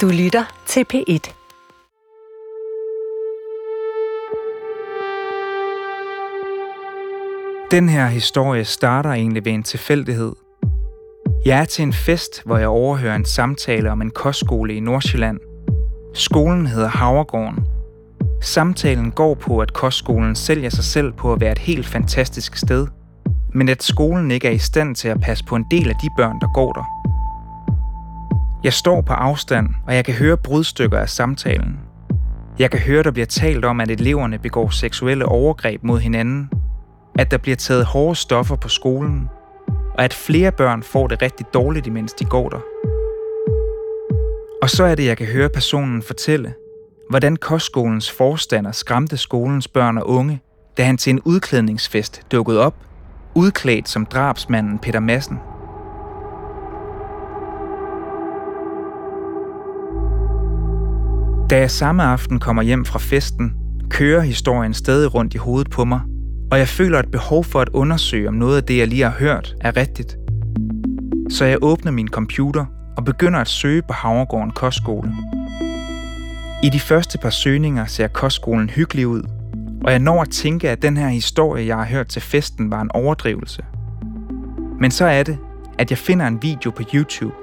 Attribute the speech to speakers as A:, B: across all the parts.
A: Du lytter til P1.
B: Den her historie starter egentlig ved en tilfældighed. Jeg er til en fest, hvor jeg overhører en samtale om en kostskole i Nordsjælland. Skolen hedder Havregården. Samtalen går på, at kostskolen sælger sig selv på at være et helt fantastisk sted, men at skolen ikke er i stand til at passe på en del af de børn, der går der. Jeg står på afstand, og jeg kan høre brudstykker af samtalen. Jeg kan høre, der bliver talt om, at eleverne begår seksuelle overgreb mod hinanden, at der bliver taget hårde stoffer på skolen, og at flere børn får det rigtig dårligt, imens de går der. Og så er det, jeg kan høre personen fortælle, hvordan kostskolens forstander skræmte skolens børn og unge, da han til en udklædningsfest dukkede op, udklædt som drabsmanden Peter Madsen. Da jeg samme aften kommer hjem fra festen, kører historien stadig rundt i hovedet på mig, og jeg føler et behov for at undersøge, om noget af det, jeg lige har hørt, er rigtigt. Så jeg åbner min computer og begynder at søge på Havregården Kostskole. I de første par søgninger ser kostskolen hyggelig ud, og jeg når at tænke, at den her historie, jeg har hørt til festen, var en overdrivelse. Men så er det, at jeg finder en video på YouTube.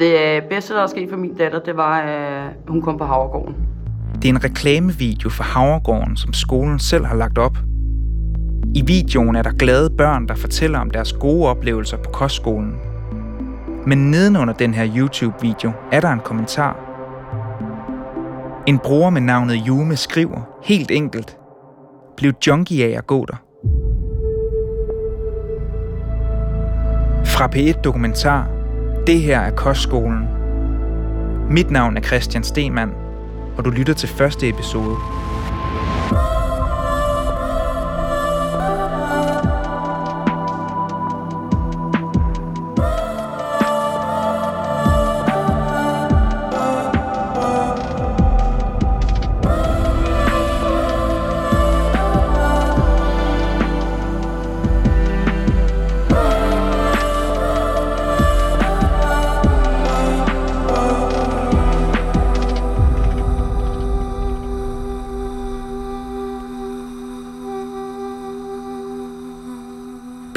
C: Det øh, bedste, der er sket for min datter, det var, at hun kom på Havregården.
B: Det er en reklamevideo for Havregården, som skolen selv har lagt op. I videoen er der glade børn, der fortæller om deres gode oplevelser på kostskolen. Men nedenunder den her YouTube-video er der en kommentar. En bruger med navnet Jume skriver helt enkelt, blev junkie af at gå der. Fra P1 Dokumentar. Det her er Kostskolen. Mit navn er Christian Stemann, og du lytter til første episode.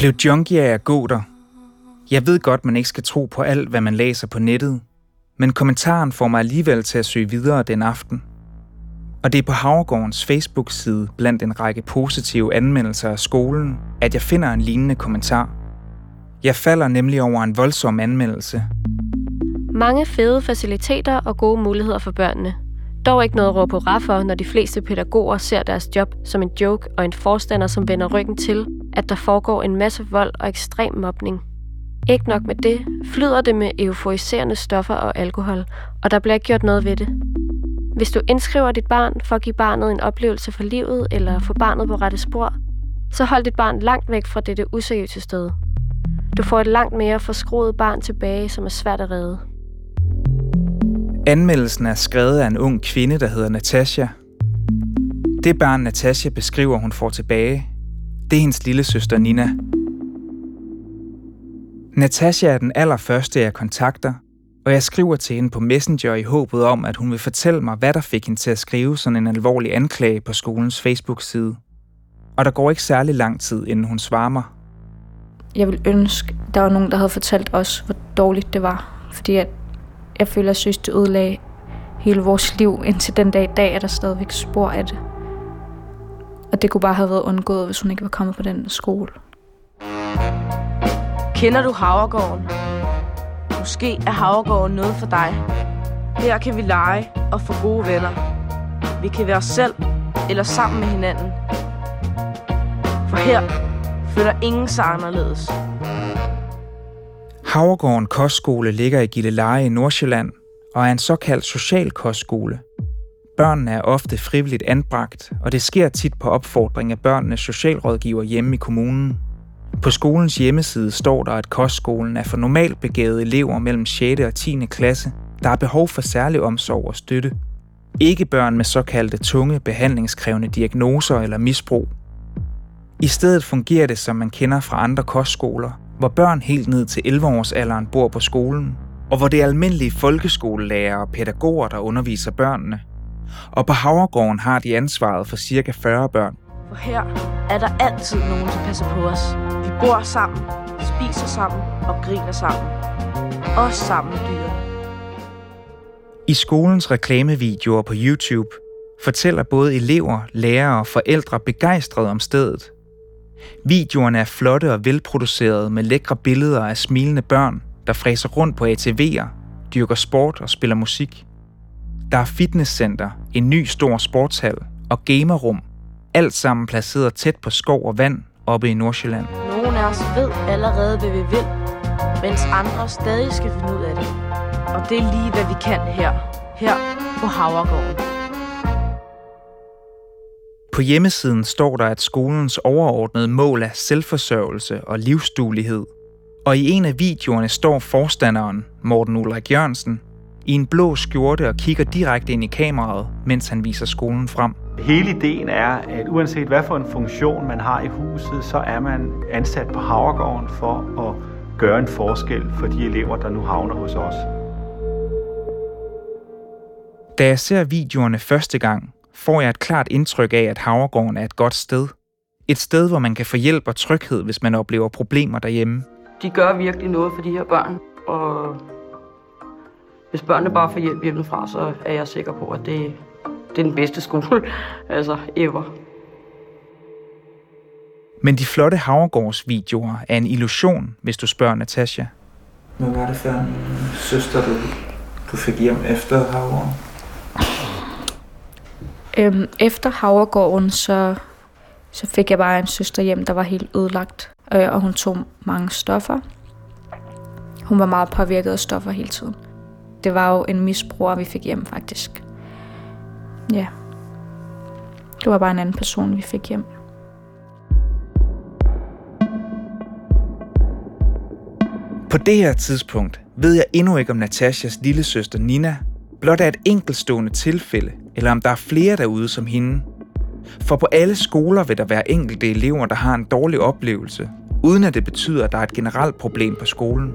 B: Blev junkie af at gå der? Jeg ved godt, man ikke skal tro på alt, hvad man læser på nettet, men kommentaren får mig alligevel til at søge videre den aften. Og det er på Havregårdens Facebook-side blandt en række positive anmeldelser af skolen, at jeg finder en lignende kommentar. Jeg falder nemlig over en voldsom anmeldelse.
D: Mange fede faciliteter og gode muligheder for børnene. Dog ikke noget råb på raffer, når de fleste pædagoger ser deres job som en joke og en forstander, som vender ryggen til, at der foregår en masse vold og ekstrem mobning. Ikke nok med det, flyder det med euforiserende stoffer og alkohol, og der bliver ikke gjort noget ved det. Hvis du indskriver dit barn for at give barnet en oplevelse for livet eller få barnet på rette spor, så hold dit barn langt væk fra dette useriøse sted. Du får et langt mere forskroet barn tilbage, som er svært at redde.
B: Anmeldelsen er skrevet af en ung kvinde, der hedder Natasha. Det barn, Natasha beskriver, hun får tilbage, det er hendes lille søster Nina. Natasha er den allerførste, jeg kontakter, og jeg skriver til hende på Messenger i håbet om, at hun vil fortælle mig, hvad der fik hende til at skrive sådan en alvorlig anklage på skolens Facebook-side. Og der går ikke særlig lang tid, inden hun svarer mig.
E: Jeg vil ønske, der var nogen, der havde fortalt os, hvor dårligt det var. Fordi at jeg føler, at jeg det ødelagde hele vores liv. Indtil den dag i dag er der stadigvæk spor af det. Og det kunne bare have været undgået, hvis hun ikke var kommet på den skole.
F: Kender du Havregården? Måske er Havregården noget for dig. Her kan vi lege og få gode venner. Vi kan være os selv eller sammen med hinanden. For her føler ingen sig anderledes.
B: Havregården Kostskole ligger i Gilleleje i Nordsjælland og er en såkaldt social kostskole. Børnene er ofte frivilligt anbragt, og det sker tit på opfordring af børnenes socialrådgiver hjemme i kommunen. På skolens hjemmeside står der, at kostskolen er for normalt begavede elever mellem 6. og 10. klasse, der har behov for særlig omsorg og støtte. Ikke børn med såkaldte tunge, behandlingskrævende diagnoser eller misbrug. I stedet fungerer det, som man kender fra andre kostskoler, hvor børn helt ned til 11-årsalderen bor på skolen, og hvor det er almindelige folkeskolelærer og pædagoger, der underviser børnene. Og på Havregården har de ansvaret for cirka 40 børn.
F: For her er der altid nogen, der passer på os. Vi bor sammen, spiser sammen og griner sammen. Også sammen med dyrene.
B: I skolens reklamevideoer på YouTube fortæller både elever, lærere og forældre begejstrede om stedet. Videoerne er flotte og velproducerede med lækre billeder af smilende børn, der fræser rundt på ATV'er, dyrker sport og spiller musik. Der er fitnesscenter, en ny stor sportshal og gamerrum, alt sammen placeret tæt på skov og vand oppe i Nordsjælland.
F: Nogle af os ved allerede, hvad vi vil, mens andre stadig skal finde ud af det. Og det er lige, hvad vi kan her. Her på Havregården.
B: På hjemmesiden står der, at skolens overordnede mål er selvforsørgelse og livsduelighed. Og i en af videoerne står forstanderen, Morten Ulrik Jørgensen, i en blå skjorte og kigger direkte ind i kameraet, mens han viser skolen frem.
A: Hele ideen er, at uanset hvad for en funktion man har i huset, så er man ansat på Havregården for at gøre en forskel for de elever, der nu havner hos os.
B: Da jeg ser videoerne første gang, får jeg et klart indtryk af, at Havregården er et godt sted. Et sted, hvor man kan få hjælp og tryghed, hvis man oplever problemer derhjemme.
C: De gør virkelig noget for de her børn, og hvis børnene bare får hjælp hjemmefra, så er jeg sikker på, at det, det er den bedste skole, altså ever.
B: Men de flotte Havregårdsvideoer er en illusion, hvis du spørger Natasha.
G: Hvad var det for en søster, du, du fik hjem efter Havregården?
E: Øhm, efter Havregården, så, så fik jeg bare en søster hjem, der var helt ødelagt. Øh, og hun tog mange stoffer. Hun var meget påvirket af stoffer hele tiden. Det var jo en misbruger, vi fik hjem faktisk. Ja. Det var bare en anden person, vi fik hjem.
B: På det her tidspunkt ved jeg endnu ikke, om Natashas lille søster Nina blot er et enkeltstående tilfælde, eller om der er flere derude som hende. For på alle skoler vil der være enkelte elever, der har en dårlig oplevelse, uden at det betyder, at der er et generelt problem på skolen.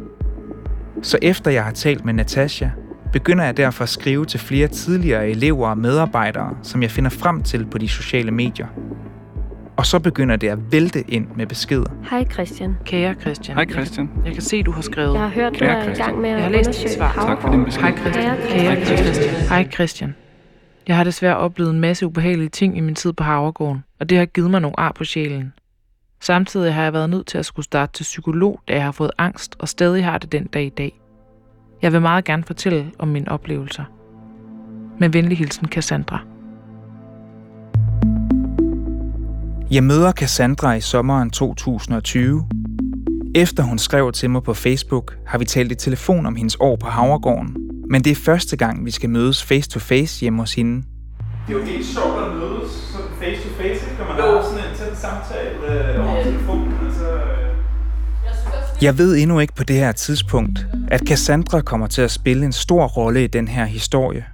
B: Så efter jeg har talt med Natasha, begynder jeg derfor at skrive til flere tidligere elever og medarbejdere, som jeg finder frem til på de sociale medier. Og så begynder det at vælte ind med beskeder.
D: Hej Christian.
H: Kære Christian.
I: Hej Christian.
H: Jeg, jeg kan se, du har skrevet.
D: Jeg har hørt, du
I: Kære
D: er i
I: Christian.
D: gang med at
H: Jeg har læst dit svar.
I: Tak for din besked.
H: Hej Christian.
D: Kære
H: Kære Christian. Hej Christian. Jeg har desværre oplevet en masse ubehagelige ting i min tid på Havregården, og det har givet mig nogle ar på sjælen. Samtidig har jeg været nødt til at skulle starte til psykolog, da jeg har fået angst og stadig har det den dag i dag. Jeg vil meget gerne fortælle om mine oplevelser. Med venlig hilsen, Cassandra.
B: Jeg møder Cassandra i sommeren 2020. Efter hun skrev til mig på Facebook, har vi talt i telefon om hendes år på Havregården. Men det er første gang, vi skal mødes face to face hjemme hos hende.
G: Det er jo helt sjovt at mødes sådan face to face, ikke? Når man har sådan en tæt samtale øh, over telefonen. Altså, øh.
B: Jeg ved endnu ikke på det her tidspunkt, at Cassandra kommer til at spille en stor rolle i den her historie.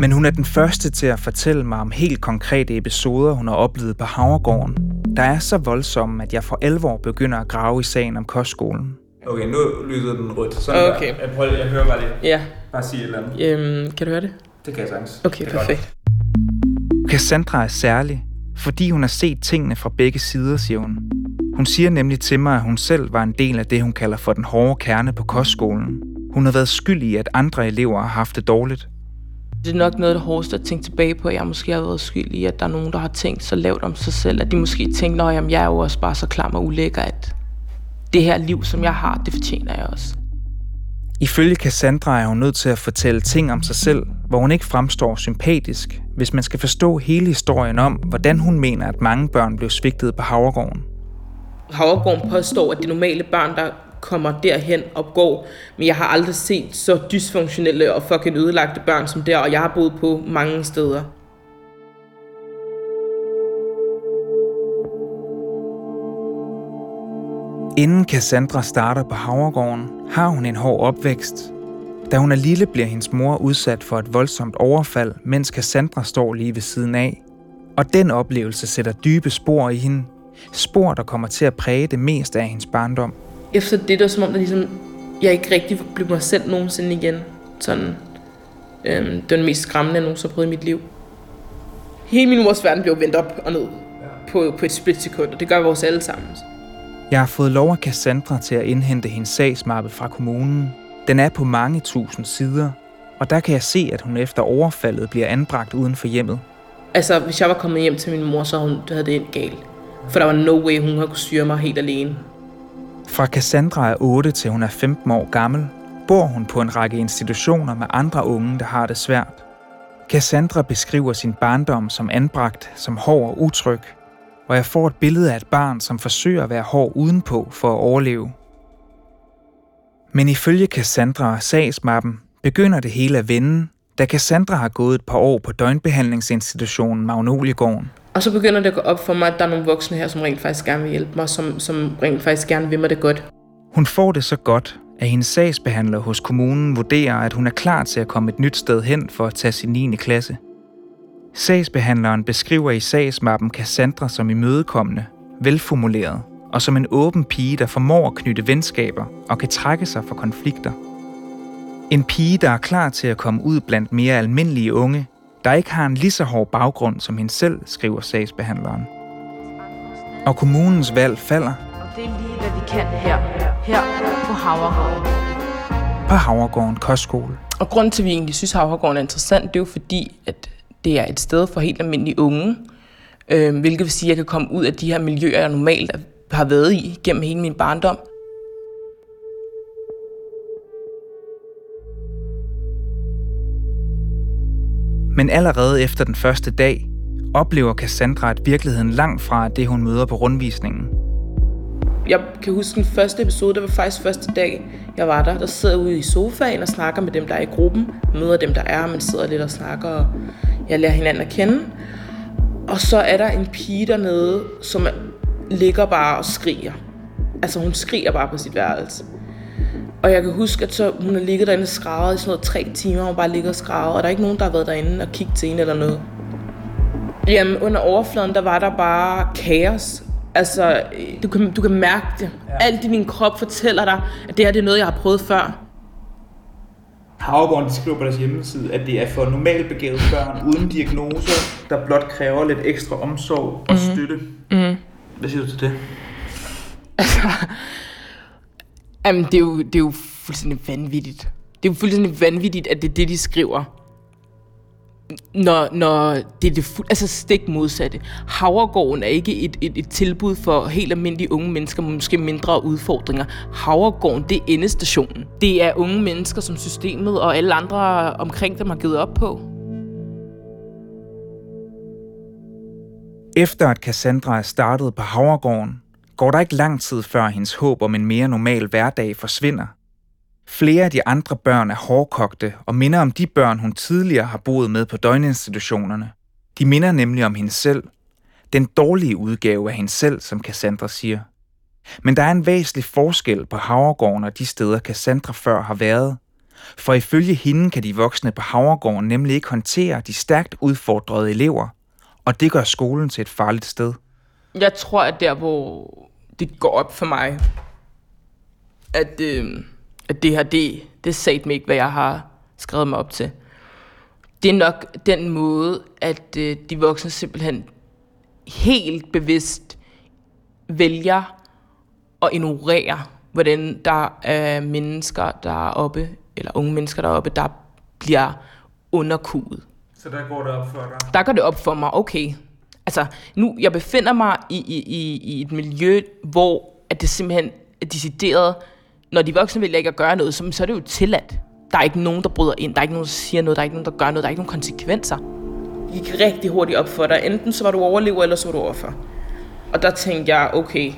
B: Men hun er den første til at fortælle mig om helt konkrete episoder, hun har oplevet på Havregården, der er så voldsomme, at jeg for alvor begynder at grave i sagen om kostskolen.
G: Okay, nu lyder den rødt. Sådan
H: Okay.
G: Der. Jeg, prøver, jeg hører bare lige.
H: Ja,
G: Bare sige et eller andet.
H: øhm, kan du høre det?
G: Det kan jeg sagtens.
H: Okay,
G: Det er godt.
H: perfekt.
B: Cassandra er særlig, fordi hun har set tingene fra begge sider, siger hun. Hun siger nemlig til mig, at hun selv var en del af det, hun kalder for den hårde kerne på kostskolen. Hun har været skyld i, at andre elever har haft det dårligt.
J: Det er nok noget af det hårdeste at tænke tilbage på, at jeg måske har været skyld i, at der er nogen, der har tænkt så lavt om sig selv, at de måske tænker, at jeg er jo også bare så klam og ulækker, at det her liv, som jeg har, det fortjener jeg også.
B: Ifølge Cassandra er hun nødt til at fortælle ting om sig selv, hvor hun ikke fremstår sympatisk, hvis man skal forstå hele historien om, hvordan hun mener, at mange børn blev svigtet på Havregården.
J: Havregården påstår, at er normale børn, der kommer derhen og går, men jeg har aldrig set så dysfunktionelle og fucking ødelagte børn som der, og jeg har boet på mange steder.
B: Inden Cassandra starter på Havregården, har hun en hård opvækst. Da hun er lille, bliver hendes mor udsat for et voldsomt overfald, mens Cassandra står lige ved siden af. Og den oplevelse sætter dybe spor i hende. Spor, der kommer til at præge det meste af hendes barndom.
J: Efter det, der er som om, der ligesom, jeg ikke rigtig blev mig selv nogensinde igen. Sådan, øhm, det var den mest skræmmende, jeg nogensinde har prøvet i mit liv. Hele min mors verden blev vendt op og ned på, på et splitsekund, og det gør vores alle sammen.
B: Jeg har fået lov af Cassandra til at indhente hendes sagsmappe fra kommunen. Den er på mange tusind sider, og der kan jeg se, at hun efter overfaldet bliver anbragt uden for hjemmet.
J: Altså, hvis jeg var kommet hjem til min mor, så havde, hun, havde det endt galt. For der var no way, hun havde kunne styre mig helt alene.
B: Fra Cassandra er 8 til hun er 15 år gammel, bor hun på en række institutioner med andre unge, der har det svært. Cassandra beskriver sin barndom som anbragt, som hård og utryg, og jeg får et billede af et barn, som forsøger at være hård udenpå for at overleve. Men ifølge Cassandra og sagsmappen begynder det hele at vende, da Cassandra har gået et par år på døgnbehandlingsinstitutionen Magnoliegården.
J: Og så begynder det at gå op for mig, at der er nogle voksne her, som rent faktisk gerne vil hjælpe mig, som, som rent faktisk gerne vil mig det godt.
B: Hun får det så godt, at hendes sagsbehandler hos kommunen vurderer, at hun er klar til at komme et nyt sted hen for at tage sin 9. klasse. Sagsbehandleren beskriver i sagsmappen Cassandra som imødekommende, velformuleret og som en åben pige, der formår at knytte venskaber og kan trække sig fra konflikter. En pige, der er klar til at komme ud blandt mere almindelige unge, der ikke har en lige så hård baggrund som hende selv, skriver sagsbehandleren. Og kommunens valg falder.
F: Og det er lige, hvad vi kan her, her på Havregården.
B: På Havregården Kostskole.
J: Og grunden til, at vi egentlig synes, at Havregården er interessant, det er jo fordi, at det er et sted for helt almindelige unge, øh, hvilket vil sige, at jeg kan komme ud af de her miljøer, jeg normalt har været i gennem hele min barndom.
B: Men allerede efter den første dag, oplever Cassandra, at virkeligheden langt fra det, hun møder på rundvisningen.
J: Jeg kan huske den første episode, det var faktisk første dag, jeg var der. Der sidder ude i sofaen og snakker med dem, der er i gruppen. Møder dem, der er, men sidder lidt og snakker, og jeg lærer hinanden at kende. Og så er der en pige dernede, som ligger bare og skriger. Altså hun skriger bare på sit værelse. Og jeg kan huske, at så, hun har ligget derinde og skrevet i sådan noget tre timer, og bare ligger og skrevet, og der er ikke nogen, der har været derinde og kigget til hende eller noget. Jamen, under overfladen, der var der bare kaos. Altså, du kan, du kan mærke det. Ja. Alt i din krop fortæller dig, at det her det er noget, jeg har prøvet før.
G: Havregården skriver på deres hjemmeside, at det er for normalt begavede børn uden diagnoser, der blot kræver lidt ekstra omsorg og mm-hmm. støtte. Mm-hmm. Hvad siger du til det?
J: Altså, jamen, det er, jo, det er jo fuldstændig vanvittigt. Det er jo fuldstændig vanvittigt, at det er det, de skriver. Når, når det er det fuld, altså stik modsatte. Havregården er ikke et, et, et tilbud for helt almindelige unge mennesker med måske mindre udfordringer. Havregården, det er endestationen. Det er unge mennesker, som systemet og alle andre omkring dem har givet op på.
B: Efter at Cassandra er startet på Havregården, går der ikke lang tid før hendes håb om en mere normal hverdag forsvinder. Flere af de andre børn er hårdkogte og minder om de børn, hun tidligere har boet med på døgninstitutionerne. De minder nemlig om hende selv. Den dårlige udgave af hende selv, som Cassandra siger. Men der er en væsentlig forskel på Havregården og de steder, Cassandra før har været. For ifølge hende kan de voksne på Havregården nemlig ikke håndtere de stærkt udfordrede elever, og det gør skolen til et farligt sted.
J: Jeg tror, at der, hvor det går op for mig, at, øh, at det her, det, det sagde mig ikke, hvad jeg har skrevet mig op til. Det er nok den måde, at øh, de voksne simpelthen helt bevidst vælger at ignorere, hvordan der er mennesker deroppe, eller unge mennesker deroppe, der bliver underkuget.
G: Så der går det op for dig?
J: Der går det op for mig, okay. Altså, nu, jeg befinder mig i, i, i, i et miljø, hvor at det simpelthen er decideret, når de voksne vælger ikke at gøre noget, så, så er det jo tilladt. Der er ikke nogen, der bryder ind, der er ikke nogen, der siger noget, der er ikke nogen, der gør noget, der er ikke nogen konsekvenser. Det gik rigtig hurtigt op for dig. Enten så var du overlever, eller så var du overfor. Og der tænkte jeg, okay,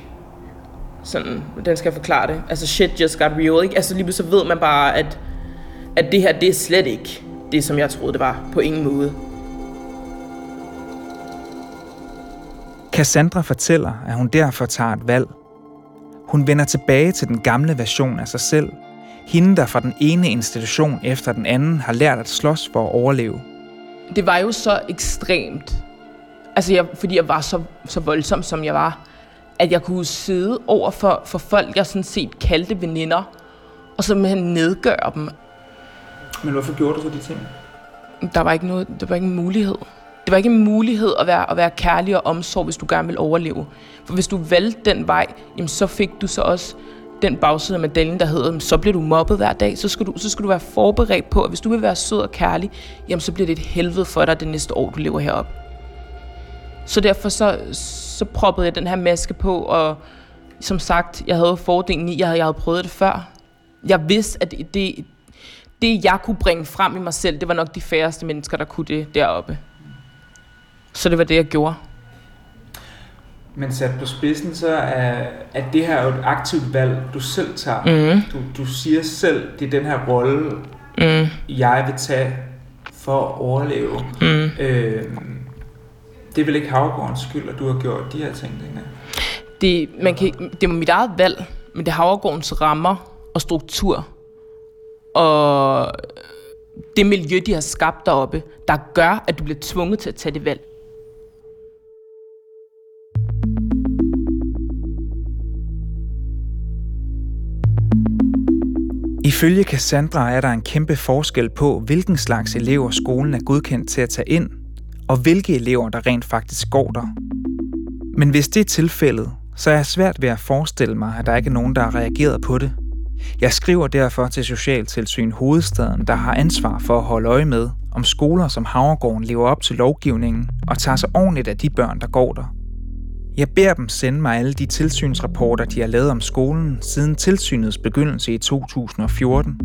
J: sådan, den skal jeg forklare det. Altså shit just got real, ikke? Altså lige så ved man bare, at, at det her, det er slet ikke det, som jeg troede, det var. På ingen måde.
B: Cassandra fortæller, at hun derfor tager et valg. Hun vender tilbage til den gamle version af sig selv. Hende, der fra den ene institution efter den anden har lært at slås for at overleve.
J: Det var jo så ekstremt, altså jeg, fordi jeg var så, så voldsom, som jeg var, at jeg kunne sidde over for, for folk, jeg sådan set kaldte veninder, og simpelthen nedgøre dem.
G: Men hvorfor gjorde du så de ting?
J: Der var ikke, noget, der var ikke en mulighed. Det var ikke en mulighed at være, at være kærlig og omsorg, hvis du gerne vil overleve. For hvis du valgte den vej, jamen så fik du så også den bagside af medaljen, der hedder, så bliver du mobbet hver dag, så skal, du, så skal du være forberedt på, at hvis du vil være sød og kærlig, jamen så bliver det et helvede for dig det næste år, du lever heroppe. Så derfor så, så proppede jeg den her maske på, og som sagt, jeg havde fordelen i, jeg havde, jeg havde prøvet det før. Jeg vidste, at det, det, det, jeg kunne bringe frem i mig selv, det var nok de færreste mennesker, der kunne det deroppe. Så det var det, jeg gjorde.
G: Men sat på spidsen, så er, at det her jo et aktivt valg, du selv tager.
J: Mm.
G: Du, du siger selv, det er den her rolle,
J: Mm.
G: jeg vil tage for at overleve.
J: Mm.
G: Øh, det er vel ikke Havgårdens skyld, at du har gjort de her ting, Dina?
J: Det, man kan, det var mit eget valg, men det er Havregårdens rammer og struktur og det miljø, de har skabt deroppe, der gør, at du bliver tvunget til at tage det valg.
B: Ifølge Cassandra er der en kæmpe forskel på, hvilken slags elever skolen er godkendt til at tage ind, og hvilke elever, der rent faktisk går der. Men hvis det er tilfældet, så er jeg svært ved at forestille mig, at der ikke er nogen, der har reageret på det. Jeg skriver derfor til Socialtilsyn Hovedstaden, der har ansvar for at holde øje med, om skoler som Havregården lever op til lovgivningen og tager sig ordentligt af de børn, der går der. Jeg beder dem sende mig alle de tilsynsrapporter, de har lavet om skolen siden tilsynets begyndelse i 2014,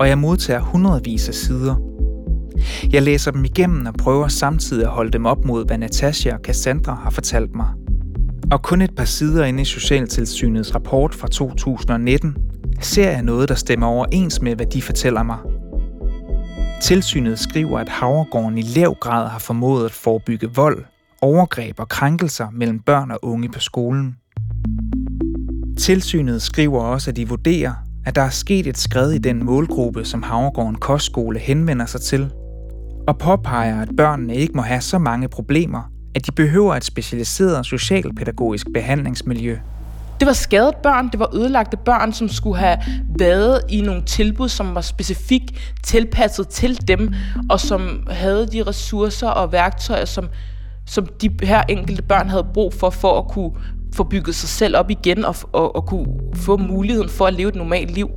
B: og jeg modtager hundredvis af sider. Jeg læser dem igennem og prøver samtidig at holde dem op mod, hvad Natasha og Cassandra har fortalt mig. Og kun et par sider inde i Socialtilsynets rapport fra 2019 ser jeg noget, der stemmer overens med, hvad de fortæller mig. Tilsynet skriver, at Havregården i lav grad har formået at forebygge vold, overgreb og krænkelser mellem børn og unge på skolen. Tilsynet skriver også, at de vurderer, at der er sket et skred i den målgruppe, som Havregården Kostskole henvender sig til, og påpeger, at børnene ikke må have så mange problemer, at de behøver et specialiseret socialpædagogisk behandlingsmiljø.
J: Det var skadet børn, det var ødelagte børn, som skulle have været i nogle tilbud, som var specifikt tilpasset til dem, og som havde de ressourcer og værktøjer, som, som de her enkelte børn havde brug for, for at kunne få bygget sig selv op igen og, og, og kunne få muligheden for at leve et normalt liv.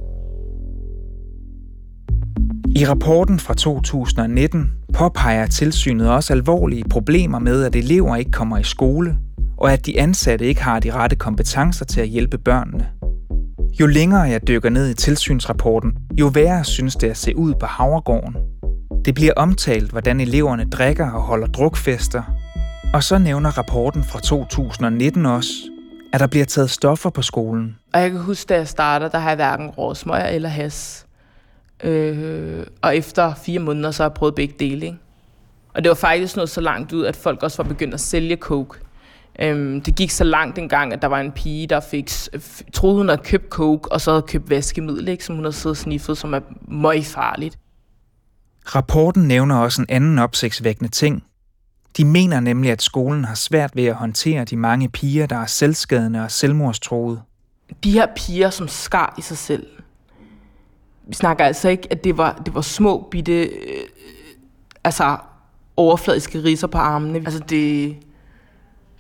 B: I rapporten fra 2019 påpeger tilsynet også alvorlige problemer med, at elever ikke kommer i skole, og at de ansatte ikke har de rette kompetencer til at hjælpe børnene. Jo længere jeg dykker ned i tilsynsrapporten, jo værre synes det at se ud på Havregården. Det bliver omtalt, hvordan eleverne drikker og holder drukfester, og så nævner rapporten fra 2019 også, at der bliver taget stoffer på skolen.
J: Og jeg kan huske, da jeg starter, der har jeg hverken rådsmøger eller has. Øh, og efter fire måneder, så har jeg prøvet begge dele. Ikke? Og det var faktisk noget så langt ud, at folk også var begyndt at sælge coke. Øhm, det gik så langt engang, at der var en pige, der fik, troede hun havde købt coke, og så havde købt vaskemiddel, ikke, som hun havde siddet og sniffet, som er meget farligt.
B: Rapporten nævner også en anden opsigtsvækkende ting. De mener nemlig, at skolen har svært ved at håndtere de mange piger, der er selvskadende og selvmordstroede.
J: De her piger, som skar i sig selv. Vi snakker altså ikke, at det var, det var små, bitte, øh, altså overfladiske riser på armene. Altså det,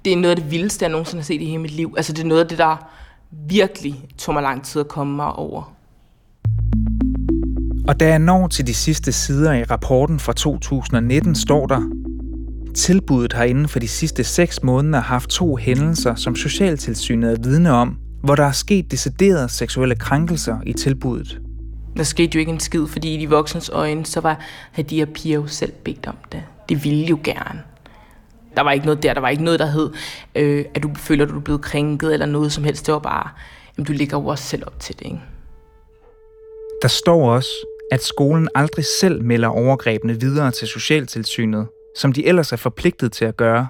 J: det er noget af det vildeste, jeg nogensinde har set i hele mit liv. Altså det er noget af det, der virkelig tog mig lang tid at komme mig over.
B: Og da jeg når til de sidste sider i rapporten fra 2019, står der, Tilbuddet har inden for de sidste seks måneder haft to hændelser, som Socialtilsynet er vidne om, hvor der er sket deciderede seksuelle krænkelser i tilbuddet.
J: Der skete jo ikke en skid, fordi i de voksnes øjne, så var, havde de her piger jo selv bedt om det. De ville jo gerne. Der var ikke noget der, der var ikke noget, der hed, øh, at du føler, at du er blevet krænket eller noget som helst. Det var bare, jamen, du ligger jo også selv op til det, ikke?
B: Der står også, at skolen aldrig selv melder overgrebene videre til Socialtilsynet, som de ellers er forpligtet til at gøre.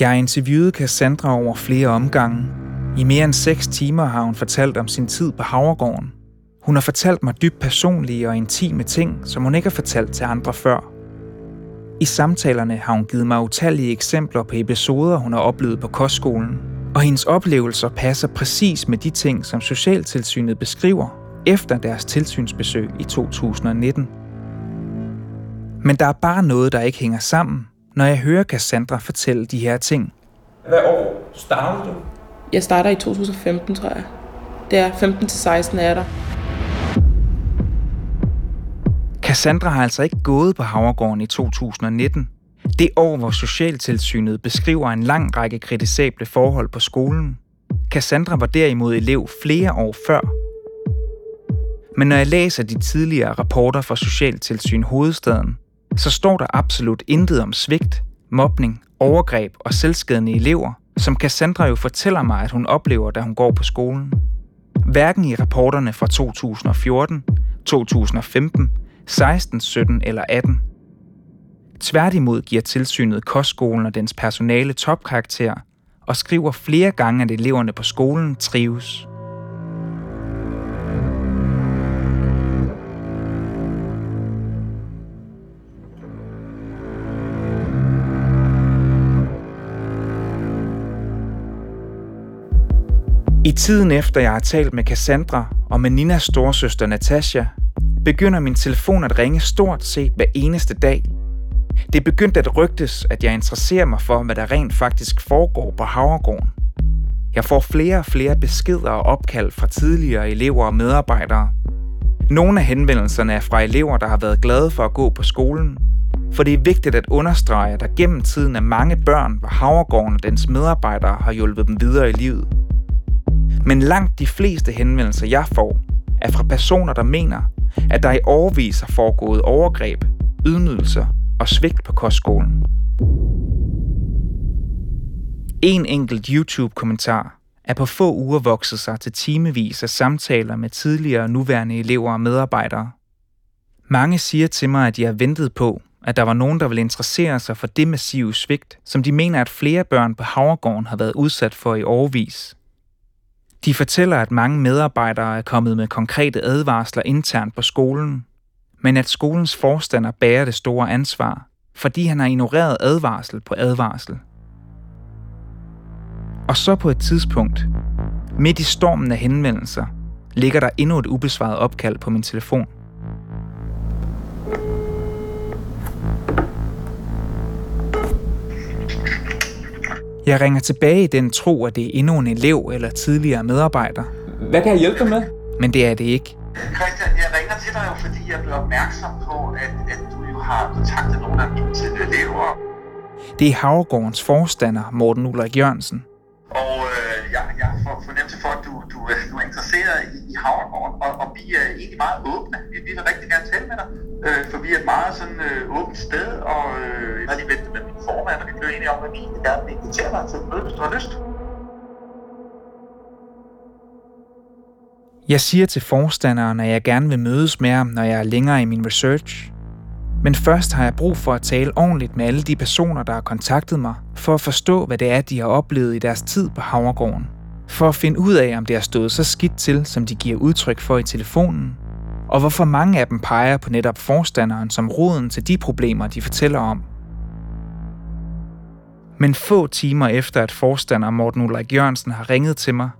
B: Jeg interviewede Cassandra over flere omgange, i mere end seks timer har hun fortalt om sin tid på Havregården. Hun har fortalt mig dybt personlige og intime ting, som hun ikke har fortalt til andre før. I samtalerne har hun givet mig utallige eksempler på episoder, hun har oplevet på kostskolen. Og hendes oplevelser passer præcis med de ting, som Socialtilsynet beskriver efter deres tilsynsbesøg i 2019. Men der er bare noget, der ikke hænger sammen, når jeg hører Cassandra fortælle de her ting.
G: Hvad år startede du?
J: Jeg starter i 2015, tror jeg. Det er 15 til 16 er der.
B: Cassandra har altså ikke gået på Havregården i 2019. Det år, hvor Socialtilsynet beskriver en lang række kritisable forhold på skolen. Cassandra var derimod elev flere år før. Men når jeg læser de tidligere rapporter fra Socialtilsyn Hovedstaden, så står der absolut intet om svigt, mobning, overgreb og selvskadende elever, som Cassandra jo fortæller mig, at hun oplever, da hun går på skolen. Hverken i rapporterne fra 2014, 2015, 16, 17 eller 18. Tværtimod giver tilsynet kostskolen og dens personale topkarakter og skriver flere gange, at eleverne på skolen trives. I tiden efter jeg har talt med Cassandra og med Ninas storsøster Natasha, begynder min telefon at ringe stort set hver eneste dag. Det er begyndt at rygtes, at jeg interesserer mig for, hvad der rent faktisk foregår på Havregården. Jeg får flere og flere beskeder og opkald fra tidligere elever og medarbejdere. Nogle af henvendelserne er fra elever, der har været glade for at gå på skolen, for det er vigtigt at understrege, at der gennem tiden er mange børn, hvor Havregården og dens medarbejdere har hjulpet dem videre i livet. Men langt de fleste henvendelser, jeg får, er fra personer, der mener, at der i årvis har foregået overgreb, ydmygelser og svigt på kostskolen. En enkelt YouTube-kommentar er på få uger vokset sig til timevis af samtaler med tidligere og nuværende elever og medarbejdere. Mange siger til mig, at de har ventet på, at der var nogen, der ville interessere sig for det massive svigt, som de mener, at flere børn på Havregården har været udsat for i årvis. De fortæller, at mange medarbejdere er kommet med konkrete advarsler internt på skolen, men at skolens forstander bærer det store ansvar, fordi han har ignoreret advarsel på advarsel. Og så på et tidspunkt, midt i stormen af henvendelser, ligger der endnu et ubesvaret opkald på min telefon. Jeg ringer tilbage i den tro, at det er endnu en elev eller tidligere medarbejder.
G: Hvad kan jeg hjælpe dig med?
B: Men det er det ikke.
I: Christian, jeg ringer til dig jo, fordi jeg blev opmærksom på, at, at du jo har kontaktet nogle af mine tidligere elever.
B: Det er Havregårdens forstander, Morten Ulrik Jørgensen.
I: Og for, at du, du, øh, du er interesseret i, i Havregården, og, og vi er egentlig meget åbne. Vi, vi vil rigtig gerne tale med dig, øh, for vi er et meget sådan øh, åbent sted, og øh, jeg har lige ventet med min formand, og vi blev enige om, at vi gerne vil invitere dig til et møde, hvis du har lyst.
B: Jeg siger til forstanderen, at jeg gerne vil mødes med ham, når jeg er længere i min research. Men først har jeg brug for at tale ordentligt med alle de personer, der har kontaktet mig, for at forstå, hvad det er, de har oplevet i deres tid på Havregården. For at finde ud af, om det har stået så skidt til, som de giver udtryk for i telefonen, og hvorfor mange af dem peger på netop forstanderen som roden til de problemer, de fortæller om. Men få timer efter, at forstander Morten Ulrik Jørgensen har ringet til mig,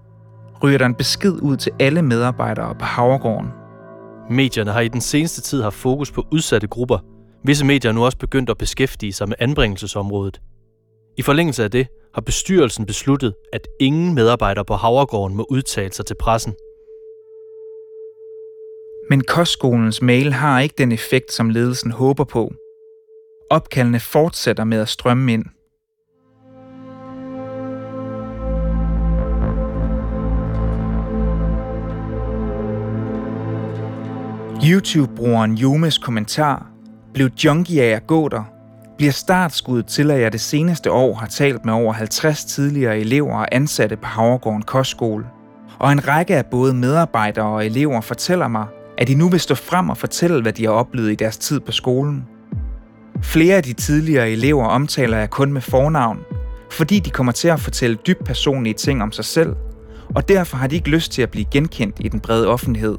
B: ryger der en besked ud til alle medarbejdere på Havregården.
K: Medierne har i den seneste tid haft fokus på udsatte grupper. Visse medier er nu også begyndt at beskæftige sig med anbringelsesområdet. I forlængelse af det har bestyrelsen besluttet, at ingen medarbejdere på Havregården må udtale sig til pressen.
B: Men kostskolens mail har ikke den effekt, som ledelsen håber på. Opkaldene fortsætter med at strømme ind – YouTube-brugeren Jumes kommentar blev junkie af at gå der, bliver startskuddet til, at jeg det seneste år har talt med over 50 tidligere elever og ansatte på Havregården Kostskole. Og en række af både medarbejdere og elever fortæller mig, at de nu vil stå frem og fortælle, hvad de har oplevet i deres tid på skolen. Flere af de tidligere elever omtaler jeg kun med fornavn, fordi de kommer til at fortælle dybt personlige ting om sig selv, og derfor har de ikke lyst til at blive genkendt i den brede offentlighed.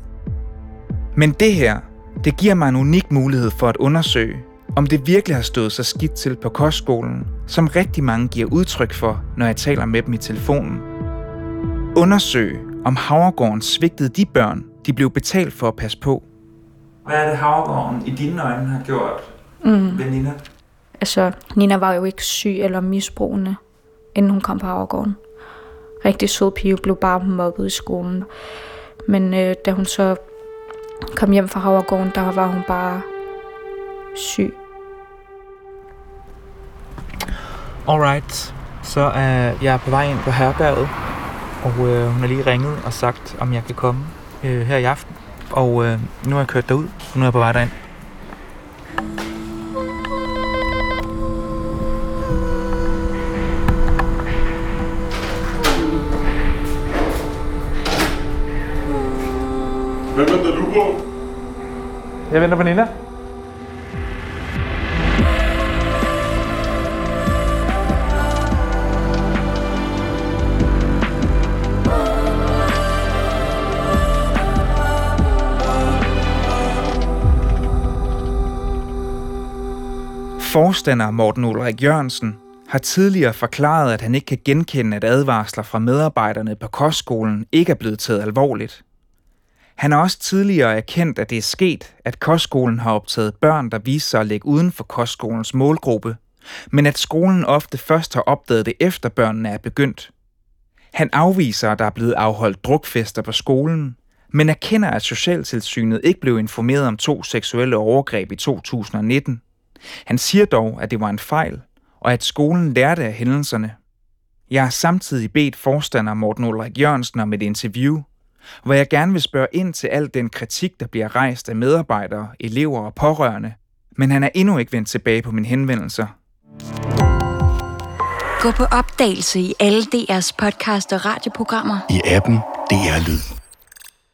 B: Men det her, det giver mig en unik mulighed for at undersøge, om det virkelig har stået så skidt til på kostskolen, som rigtig mange giver udtryk for, når jeg taler med dem i telefonen. Undersøg, om Havregården svigtede de børn, de blev betalt for at passe på. Hvad er det, Havregården i dine øjne har gjort,
E: Mm.
B: ved Nina?
E: Altså, Nina var jo ikke syg eller misbrugende, inden hun kom på Havregården. Rigtig sød pige blev bare mobbet i skolen. Men øh, da hun så kom hjem fra Havregården, der var hun bare syg.
B: Alright, så er jeg på vej ind på herberget, og øh, hun har lige ringet og sagt, om jeg kan komme øh, her i aften. Og øh, nu har jeg kørt derud, og nu er jeg på vej derind.
L: Hvad venter du på?
G: Jeg venter på Nina.
B: Forstander Morten Ulrik Jørgensen har tidligere forklaret, at han ikke kan genkende, at advarsler fra medarbejderne på kostskolen ikke er blevet taget alvorligt. Han har også tidligere erkendt, at det er sket, at kostskolen har optaget børn, der viser sig at ligge uden for kostskolens målgruppe, men at skolen ofte først har opdaget det efter børnene er begyndt. Han afviser, at der er blevet afholdt drukfester på skolen, men erkender, at Socialtilsynet ikke blev informeret om to seksuelle overgreb i 2019. Han siger dog, at det var en fejl, og at skolen lærte af hændelserne. Jeg har samtidig bedt forstander Morten Ulrik Jørgensen om et interview, hvor jeg gerne vil spørge ind til al den kritik, der bliver rejst af medarbejdere, elever og pårørende, men han er endnu ikke vendt tilbage på mine henvendelser.
M: Gå på opdagelse i alle DR's podcast og radioprogrammer.
N: I appen DR Lyd.